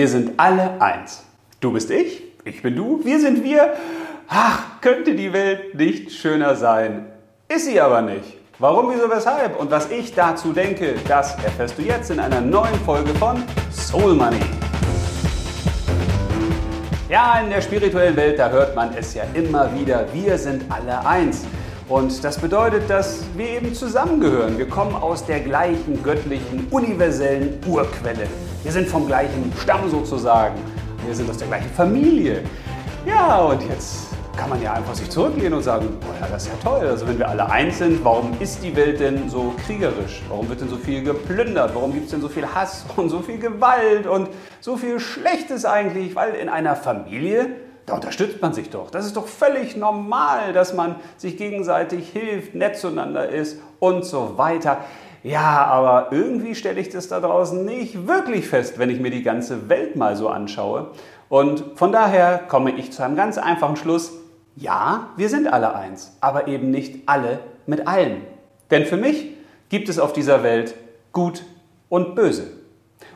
Wir sind alle eins. Du bist ich, ich bin du, wir sind wir. Ach, könnte die Welt nicht schöner sein. Ist sie aber nicht. Warum, wieso, weshalb und was ich dazu denke, das erfährst du jetzt in einer neuen Folge von Soul Money. Ja, in der spirituellen Welt, da hört man es ja immer wieder, wir sind alle eins. Und das bedeutet, dass wir eben zusammengehören. Wir kommen aus der gleichen göttlichen, universellen Urquelle. Wir sind vom gleichen Stamm sozusagen. Wir sind aus der gleichen Familie. Ja, und jetzt kann man ja einfach sich zurücklehnen und sagen, oh ja, das ist ja toll. Also wenn wir alle eins sind, warum ist die Welt denn so kriegerisch? Warum wird denn so viel geplündert? Warum gibt es denn so viel Hass und so viel Gewalt und so viel Schlechtes eigentlich? Weil in einer Familie da unterstützt man sich doch. Das ist doch völlig normal, dass man sich gegenseitig hilft, nett zueinander ist und so weiter. Ja, aber irgendwie stelle ich das da draußen nicht wirklich fest, wenn ich mir die ganze Welt mal so anschaue. Und von daher komme ich zu einem ganz einfachen Schluss. Ja, wir sind alle eins, aber eben nicht alle mit allen. Denn für mich gibt es auf dieser Welt Gut und Böse.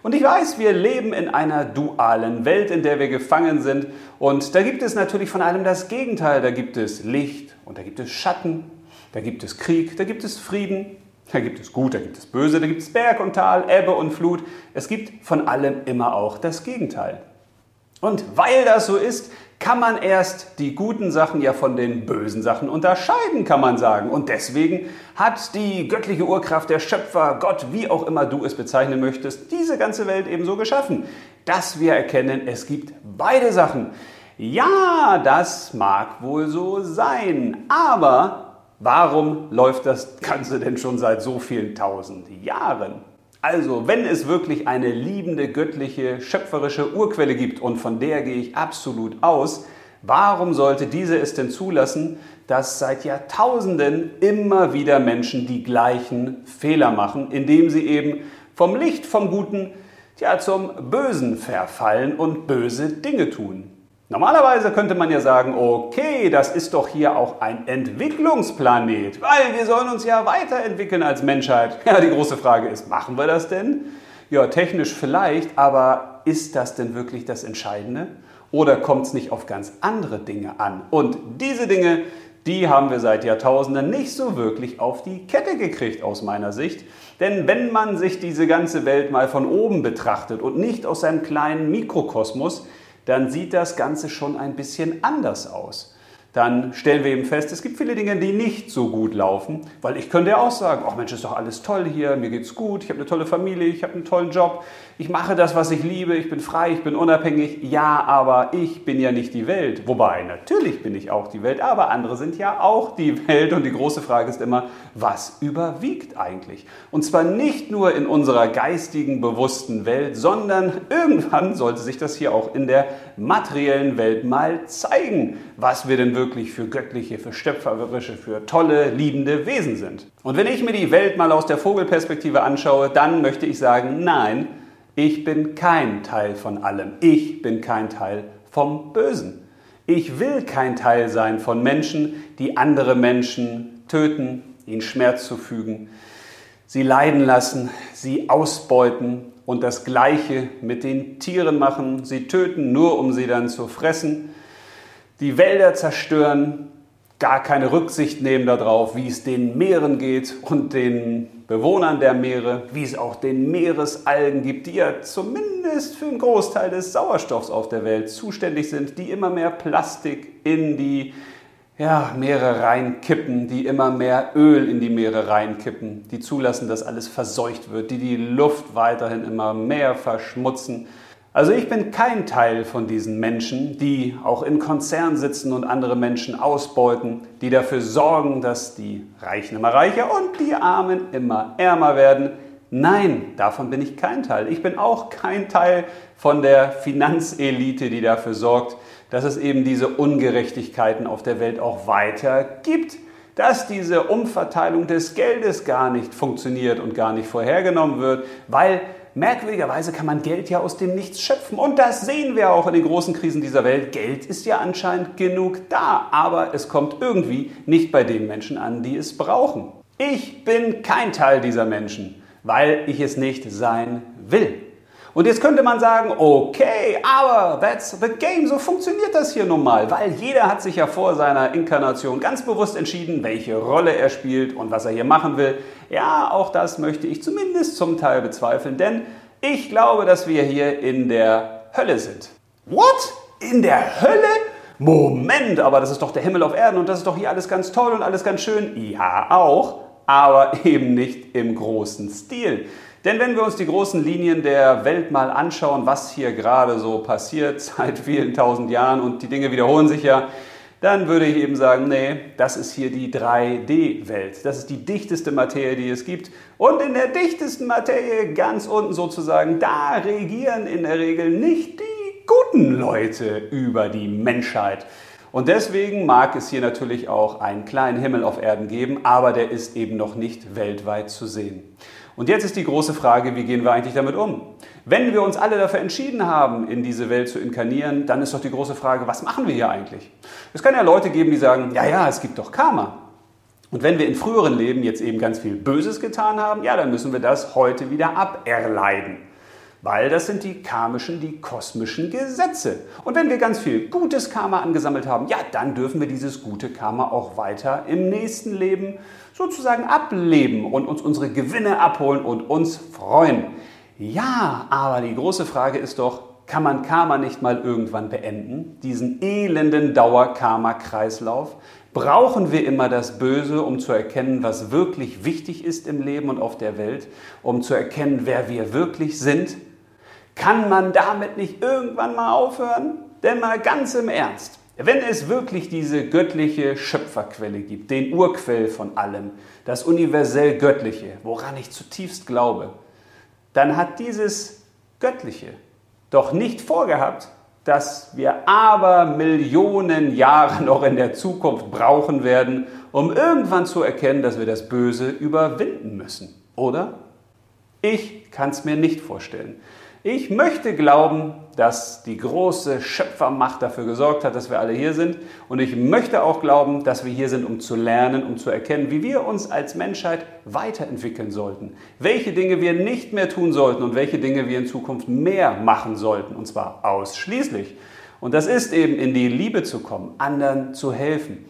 Und ich weiß, wir leben in einer dualen Welt, in der wir gefangen sind. Und da gibt es natürlich von allem das Gegenteil. Da gibt es Licht und da gibt es Schatten, da gibt es Krieg, da gibt es Frieden, da gibt es Gut, da gibt es Böse, da gibt es Berg und Tal, Ebbe und Flut. Es gibt von allem immer auch das Gegenteil. Und weil das so ist, kann man erst die guten Sachen ja von den bösen Sachen unterscheiden, kann man sagen. Und deswegen hat die göttliche Urkraft, der Schöpfer, Gott, wie auch immer du es bezeichnen möchtest, diese ganze Welt eben so geschaffen, dass wir erkennen, es gibt beide Sachen. Ja, das mag wohl so sein, aber warum läuft das Ganze denn schon seit so vielen tausend Jahren? Also, wenn es wirklich eine liebende, göttliche, schöpferische Urquelle gibt, und von der gehe ich absolut aus, warum sollte diese es denn zulassen, dass seit Jahrtausenden immer wieder Menschen die gleichen Fehler machen, indem sie eben vom Licht, vom Guten, ja, zum Bösen verfallen und böse Dinge tun? Normalerweise könnte man ja sagen, okay, das ist doch hier auch ein Entwicklungsplanet, weil wir sollen uns ja weiterentwickeln als Menschheit. Ja, die große Frage ist, machen wir das denn? Ja, technisch vielleicht, aber ist das denn wirklich das Entscheidende? Oder kommt es nicht auf ganz andere Dinge an? Und diese Dinge, die haben wir seit Jahrtausenden nicht so wirklich auf die Kette gekriegt aus meiner Sicht. Denn wenn man sich diese ganze Welt mal von oben betrachtet und nicht aus seinem kleinen Mikrokosmos, dann sieht das Ganze schon ein bisschen anders aus dann stellen wir eben fest, es gibt viele Dinge, die nicht so gut laufen, weil ich könnte ja auch sagen, ach Mensch, ist doch alles toll hier, mir geht's gut, ich habe eine tolle Familie, ich habe einen tollen Job, ich mache das, was ich liebe, ich bin frei, ich bin unabhängig. Ja, aber ich bin ja nicht die Welt. Wobei, natürlich bin ich auch die Welt, aber andere sind ja auch die Welt und die große Frage ist immer, was überwiegt eigentlich? Und zwar nicht nur in unserer geistigen, bewussten Welt, sondern irgendwann sollte sich das hier auch in der materiellen Welt mal zeigen, was wir denn wirklich wirklich für göttliche, für stöpferische, für tolle, liebende Wesen sind. Und wenn ich mir die Welt mal aus der Vogelperspektive anschaue, dann möchte ich sagen, nein, ich bin kein Teil von allem. Ich bin kein Teil vom Bösen. Ich will kein Teil sein von Menschen, die andere Menschen töten, ihnen Schmerz zufügen, sie leiden lassen, sie ausbeuten und das Gleiche mit den Tieren machen. Sie töten nur, um sie dann zu fressen die Wälder zerstören, gar keine Rücksicht nehmen darauf, wie es den Meeren geht und den Bewohnern der Meere, wie es auch den Meeresalgen gibt, die ja zumindest für einen Großteil des Sauerstoffs auf der Welt zuständig sind, die immer mehr Plastik in die ja, Meere reinkippen, die immer mehr Öl in die Meere reinkippen, die zulassen, dass alles verseucht wird, die die Luft weiterhin immer mehr verschmutzen also ich bin kein Teil von diesen Menschen, die auch in Konzernen sitzen und andere Menschen ausbeuten, die dafür sorgen, dass die Reichen immer reicher und die Armen immer ärmer werden. Nein, davon bin ich kein Teil. Ich bin auch kein Teil von der Finanzelite, die dafür sorgt, dass es eben diese Ungerechtigkeiten auf der Welt auch weiter gibt dass diese Umverteilung des Geldes gar nicht funktioniert und gar nicht vorhergenommen wird, weil merkwürdigerweise kann man Geld ja aus dem Nichts schöpfen. Und das sehen wir auch in den großen Krisen dieser Welt. Geld ist ja anscheinend genug da, aber es kommt irgendwie nicht bei den Menschen an, die es brauchen. Ich bin kein Teil dieser Menschen, weil ich es nicht sein will. Und jetzt könnte man sagen, okay, aber that's the game, so funktioniert das hier nun mal, weil jeder hat sich ja vor seiner Inkarnation ganz bewusst entschieden, welche Rolle er spielt und was er hier machen will. Ja, auch das möchte ich zumindest zum Teil bezweifeln, denn ich glaube, dass wir hier in der Hölle sind. What? In der Hölle? Moment, aber das ist doch der Himmel auf Erden und das ist doch hier alles ganz toll und alles ganz schön. Ja, auch, aber eben nicht im großen Stil. Denn wenn wir uns die großen Linien der Welt mal anschauen, was hier gerade so passiert seit vielen tausend Jahren und die Dinge wiederholen sich ja, dann würde ich eben sagen, nee, das ist hier die 3D-Welt. Das ist die dichteste Materie, die es gibt. Und in der dichtesten Materie, ganz unten sozusagen, da regieren in der Regel nicht die guten Leute über die Menschheit. Und deswegen mag es hier natürlich auch einen kleinen Himmel auf Erden geben, aber der ist eben noch nicht weltweit zu sehen. Und jetzt ist die große Frage, wie gehen wir eigentlich damit um? Wenn wir uns alle dafür entschieden haben, in diese Welt zu inkarnieren, dann ist doch die große Frage, was machen wir hier eigentlich? Es kann ja Leute geben, die sagen, ja, ja, es gibt doch Karma. Und wenn wir in früheren Leben jetzt eben ganz viel Böses getan haben, ja, dann müssen wir das heute wieder aberleiden. Weil das sind die karmischen, die kosmischen Gesetze. Und wenn wir ganz viel gutes Karma angesammelt haben, ja, dann dürfen wir dieses gute Karma auch weiter im nächsten Leben sozusagen ableben und uns unsere Gewinne abholen und uns freuen. Ja, aber die große Frage ist doch, kann man Karma nicht mal irgendwann beenden? Diesen elenden Dauer-Karma-Kreislauf? Brauchen wir immer das Böse, um zu erkennen, was wirklich wichtig ist im Leben und auf der Welt? Um zu erkennen, wer wir wirklich sind? Kann man damit nicht irgendwann mal aufhören? Denn mal ganz im Ernst, wenn es wirklich diese göttliche Schöpferquelle gibt, den Urquell von allem, das universell Göttliche, woran ich zutiefst glaube, dann hat dieses Göttliche doch nicht vorgehabt, dass wir aber Millionen Jahre noch in der Zukunft brauchen werden, um irgendwann zu erkennen, dass wir das Böse überwinden müssen. Oder? Ich kann es mir nicht vorstellen. Ich möchte glauben, dass die große Schöpfermacht dafür gesorgt hat, dass wir alle hier sind. Und ich möchte auch glauben, dass wir hier sind, um zu lernen, um zu erkennen, wie wir uns als Menschheit weiterentwickeln sollten. Welche Dinge wir nicht mehr tun sollten und welche Dinge wir in Zukunft mehr machen sollten. Und zwar ausschließlich. Und das ist eben in die Liebe zu kommen, anderen zu helfen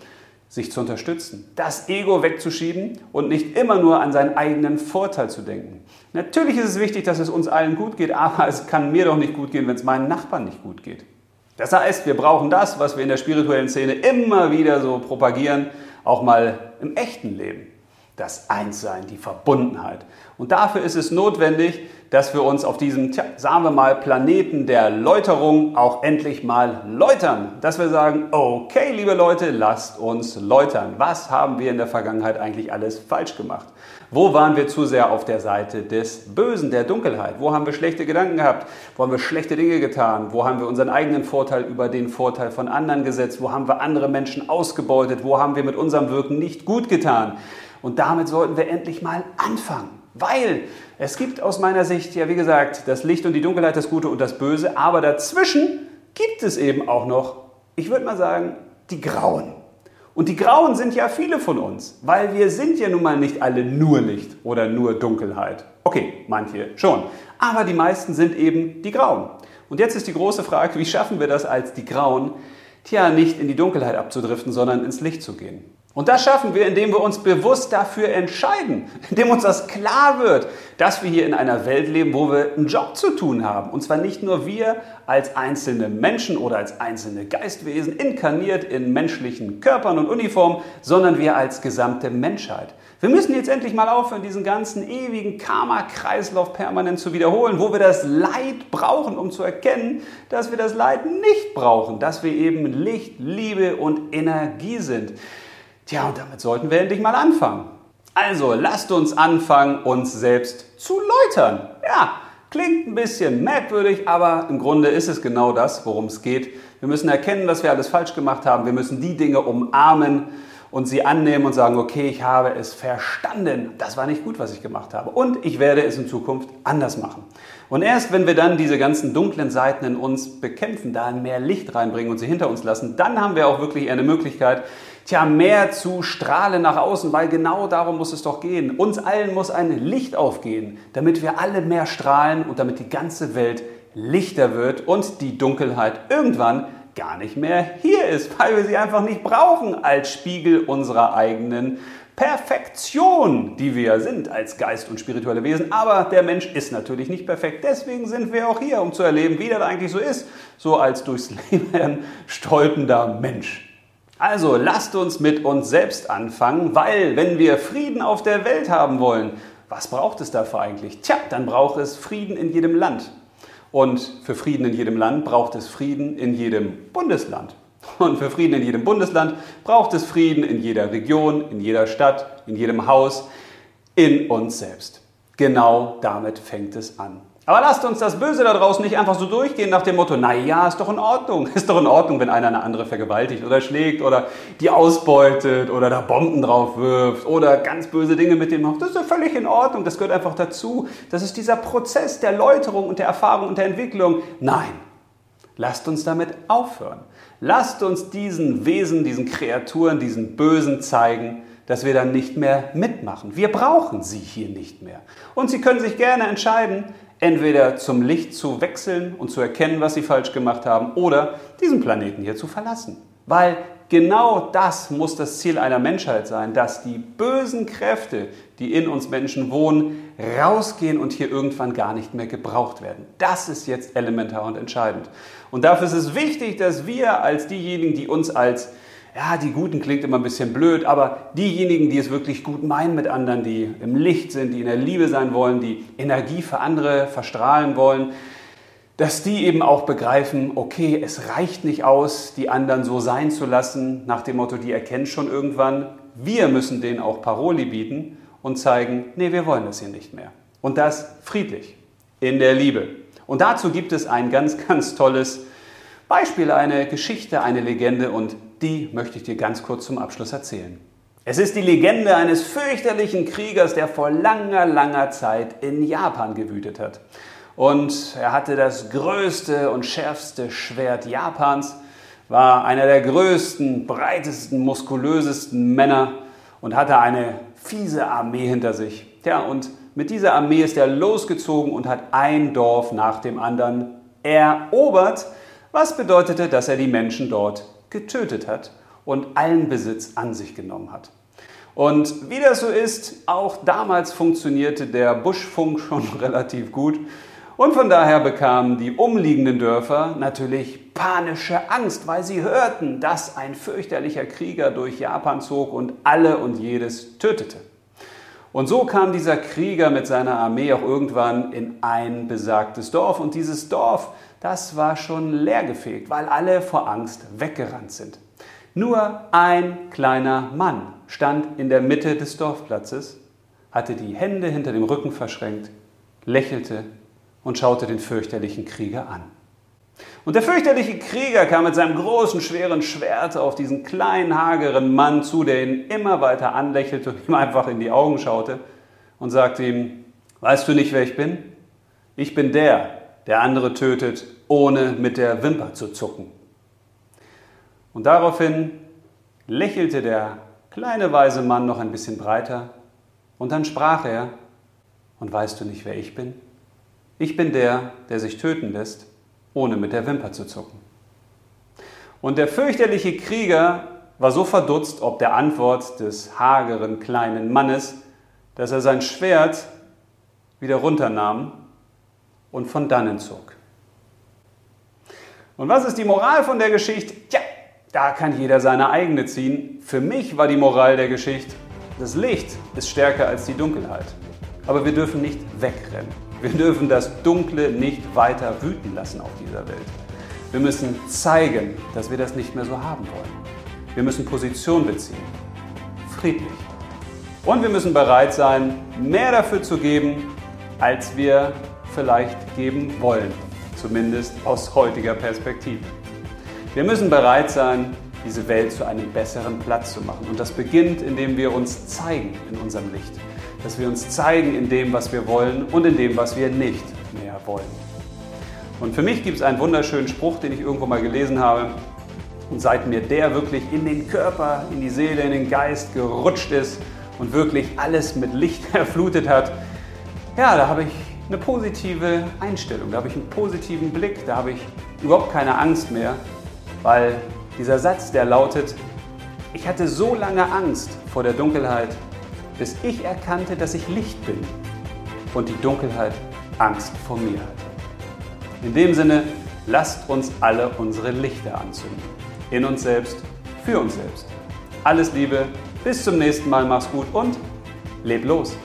sich zu unterstützen, das Ego wegzuschieben und nicht immer nur an seinen eigenen Vorteil zu denken. Natürlich ist es wichtig, dass es uns allen gut geht, aber es kann mir doch nicht gut gehen, wenn es meinen Nachbarn nicht gut geht. Das heißt, wir brauchen das, was wir in der spirituellen Szene immer wieder so propagieren, auch mal im echten Leben. Das Einssein, die Verbundenheit. Und dafür ist es notwendig, dass wir uns auf diesem, tja, sagen wir mal, Planeten der Läuterung auch endlich mal läutern. Dass wir sagen, okay, liebe Leute, lasst uns läutern. Was haben wir in der Vergangenheit eigentlich alles falsch gemacht? Wo waren wir zu sehr auf der Seite des Bösen, der Dunkelheit? Wo haben wir schlechte Gedanken gehabt? Wo haben wir schlechte Dinge getan? Wo haben wir unseren eigenen Vorteil über den Vorteil von anderen gesetzt? Wo haben wir andere Menschen ausgebeutet? Wo haben wir mit unserem Wirken nicht gut getan? Und damit sollten wir endlich mal anfangen. Weil es gibt aus meiner Sicht ja, wie gesagt, das Licht und die Dunkelheit, das Gute und das Böse, aber dazwischen gibt es eben auch noch, ich würde mal sagen, die Grauen. Und die Grauen sind ja viele von uns, weil wir sind ja nun mal nicht alle nur Licht oder nur Dunkelheit. Okay, manche schon, aber die meisten sind eben die Grauen. Und jetzt ist die große Frage, wie schaffen wir das als die Grauen, tja, nicht in die Dunkelheit abzudriften, sondern ins Licht zu gehen? Und das schaffen wir, indem wir uns bewusst dafür entscheiden, indem uns das klar wird, dass wir hier in einer Welt leben, wo wir einen Job zu tun haben. Und zwar nicht nur wir als einzelne Menschen oder als einzelne Geistwesen, inkarniert in menschlichen Körpern und Uniformen, sondern wir als gesamte Menschheit. Wir müssen jetzt endlich mal aufhören, diesen ganzen ewigen Karma-Kreislauf permanent zu wiederholen, wo wir das Leid brauchen, um zu erkennen, dass wir das Leid nicht brauchen, dass wir eben Licht, Liebe und Energie sind. Tja, und damit sollten wir endlich mal anfangen. Also lasst uns anfangen, uns selbst zu läutern. Ja, klingt ein bisschen merkwürdig, aber im Grunde ist es genau das, worum es geht. Wir müssen erkennen, was wir alles falsch gemacht haben. Wir müssen die Dinge umarmen und sie annehmen und sagen, okay, ich habe es verstanden, das war nicht gut, was ich gemacht habe und ich werde es in Zukunft anders machen. Und erst wenn wir dann diese ganzen dunklen Seiten in uns bekämpfen, da mehr Licht reinbringen und sie hinter uns lassen, dann haben wir auch wirklich eine Möglichkeit, tja, mehr zu strahlen nach außen, weil genau darum muss es doch gehen. Uns allen muss ein Licht aufgehen, damit wir alle mehr strahlen und damit die ganze Welt lichter wird und die Dunkelheit irgendwann gar nicht mehr hier ist, weil wir sie einfach nicht brauchen als Spiegel unserer eigenen Perfektion, die wir sind als Geist und spirituelle Wesen. Aber der Mensch ist natürlich nicht perfekt. Deswegen sind wir auch hier, um zu erleben, wie das eigentlich so ist, so als durchs Leben stolpender Mensch. Also lasst uns mit uns selbst anfangen, weil wenn wir Frieden auf der Welt haben wollen, was braucht es dafür eigentlich? Tja, dann braucht es Frieden in jedem Land. Und für Frieden in jedem Land braucht es Frieden in jedem Bundesland. Und für Frieden in jedem Bundesland braucht es Frieden in jeder Region, in jeder Stadt, in jedem Haus, in uns selbst. Genau damit fängt es an. Aber lasst uns das Böse da draußen nicht einfach so durchgehen nach dem Motto, na ja, ist doch in Ordnung. Ist doch in Ordnung, wenn einer eine andere vergewaltigt oder schlägt oder die ausbeutet oder da Bomben drauf wirft oder ganz böse Dinge mit dem macht. Das ist doch völlig in Ordnung. Das gehört einfach dazu. Das ist dieser Prozess der Läuterung und der Erfahrung und der Entwicklung. Nein. Lasst uns damit aufhören. Lasst uns diesen Wesen, diesen Kreaturen, diesen Bösen zeigen, dass wir dann nicht mehr mitmachen. Wir brauchen sie hier nicht mehr. Und sie können sich gerne entscheiden, entweder zum Licht zu wechseln und zu erkennen, was sie falsch gemacht haben, oder diesen Planeten hier zu verlassen. Weil genau das muss das Ziel einer Menschheit sein, dass die bösen Kräfte, die in uns Menschen wohnen, rausgehen und hier irgendwann gar nicht mehr gebraucht werden. Das ist jetzt elementar und entscheidend. Und dafür ist es wichtig, dass wir als diejenigen, die uns als ja, die Guten klingt immer ein bisschen blöd, aber diejenigen, die es wirklich gut meinen mit anderen, die im Licht sind, die in der Liebe sein wollen, die Energie für andere verstrahlen wollen, dass die eben auch begreifen, okay, es reicht nicht aus, die anderen so sein zu lassen, nach dem Motto, die erkennen schon irgendwann, wir müssen denen auch Paroli bieten und zeigen, nee, wir wollen das hier nicht mehr. Und das friedlich, in der Liebe. Und dazu gibt es ein ganz, ganz tolles Beispiel, eine Geschichte, eine Legende und die möchte ich dir ganz kurz zum Abschluss erzählen. Es ist die Legende eines fürchterlichen Kriegers, der vor langer, langer Zeit in Japan gewütet hat. Und er hatte das größte und schärfste Schwert Japans, war einer der größten, breitesten, muskulösesten Männer und hatte eine fiese Armee hinter sich. Ja, und mit dieser Armee ist er losgezogen und hat ein Dorf nach dem anderen erobert, was bedeutete, dass er die Menschen dort getötet hat und allen Besitz an sich genommen hat. Und wie das so ist, auch damals funktionierte der Buschfunk schon relativ gut. Und von daher bekamen die umliegenden Dörfer natürlich panische Angst, weil sie hörten, dass ein fürchterlicher Krieger durch Japan zog und alle und jedes tötete. Und so kam dieser Krieger mit seiner Armee auch irgendwann in ein besagtes Dorf. Und dieses Dorf das war schon leergefegt, weil alle vor Angst weggerannt sind. Nur ein kleiner Mann stand in der Mitte des Dorfplatzes, hatte die Hände hinter dem Rücken verschränkt, lächelte und schaute den fürchterlichen Krieger an. Und der fürchterliche Krieger kam mit seinem großen, schweren Schwert auf diesen kleinen, hageren Mann zu, der ihn immer weiter anlächelte und ihm einfach in die Augen schaute und sagte ihm, weißt du nicht, wer ich bin? Ich bin der, der andere tötet, ohne mit der Wimper zu zucken. Und daraufhin lächelte der kleine weise Mann noch ein bisschen breiter und dann sprach er, und weißt du nicht, wer ich bin? Ich bin der, der sich töten lässt, ohne mit der Wimper zu zucken. Und der fürchterliche Krieger war so verdutzt ob der Antwort des hageren kleinen Mannes, dass er sein Schwert wieder runternahm und von dannen zog. Und was ist die Moral von der Geschichte? Tja, da kann jeder seine eigene ziehen. Für mich war die Moral der Geschichte, das Licht ist stärker als die Dunkelheit. Aber wir dürfen nicht wegrennen. Wir dürfen das Dunkle nicht weiter wüten lassen auf dieser Welt. Wir müssen zeigen, dass wir das nicht mehr so haben wollen. Wir müssen Position beziehen. Friedlich. Und wir müssen bereit sein, mehr dafür zu geben, als wir vielleicht geben wollen, zumindest aus heutiger Perspektive. Wir müssen bereit sein, diese Welt zu einem besseren Platz zu machen. Und das beginnt, indem wir uns zeigen in unserem Licht. Dass wir uns zeigen in dem, was wir wollen und in dem, was wir nicht mehr wollen. Und für mich gibt es einen wunderschönen Spruch, den ich irgendwo mal gelesen habe. Und seit mir der wirklich in den Körper, in die Seele, in den Geist gerutscht ist und wirklich alles mit Licht erflutet hat, ja, da habe ich eine positive Einstellung, da habe ich einen positiven Blick, da habe ich überhaupt keine Angst mehr, weil dieser Satz, der lautet, ich hatte so lange Angst vor der Dunkelheit, bis ich erkannte, dass ich Licht bin und die Dunkelheit Angst vor mir hatte. In dem Sinne, lasst uns alle unsere Lichter anzünden. In uns selbst, für uns selbst. Alles Liebe, bis zum nächsten Mal, mach's gut und leb los.